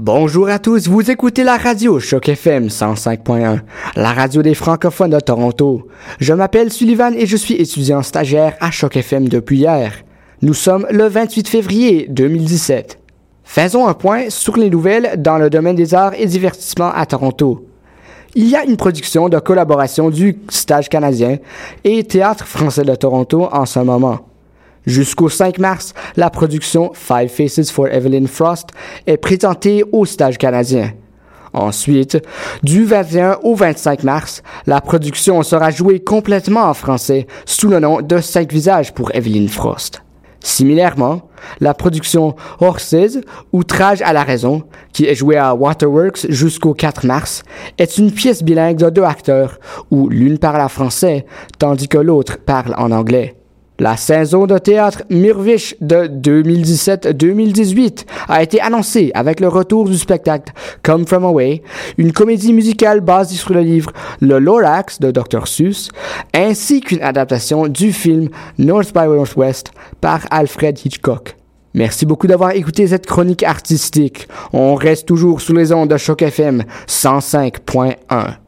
Bonjour à tous, vous écoutez la radio Choc FM 105.1, la radio des francophones de Toronto. Je m'appelle Sullivan et je suis étudiant stagiaire à Choc FM depuis hier. Nous sommes le 28 février 2017. Faisons un point sur les nouvelles dans le domaine des arts et divertissements à Toronto. Il y a une production de collaboration du Stage canadien et Théâtre français de Toronto en ce moment. Jusqu'au 5 mars, la production Five Faces for Evelyn Frost est présentée au stage canadien. Ensuite, du 21 au 25 mars, la production sera jouée complètement en français sous le nom de Cinq visages pour Evelyn Frost. Similairement, la production Horses, Outrage à la raison, qui est jouée à Waterworks jusqu'au 4 mars, est une pièce bilingue de deux acteurs, où l'une parle en français, tandis que l'autre parle en anglais. La saison de théâtre Mirvish de 2017-2018 a été annoncée avec le retour du spectacle Come From Away, une comédie musicale basée sur le livre Le Lorax de Dr. Seuss, ainsi qu'une adaptation du film North by Northwest par Alfred Hitchcock. Merci beaucoup d'avoir écouté cette chronique artistique. On reste toujours sous les ondes de Choc FM 105.1.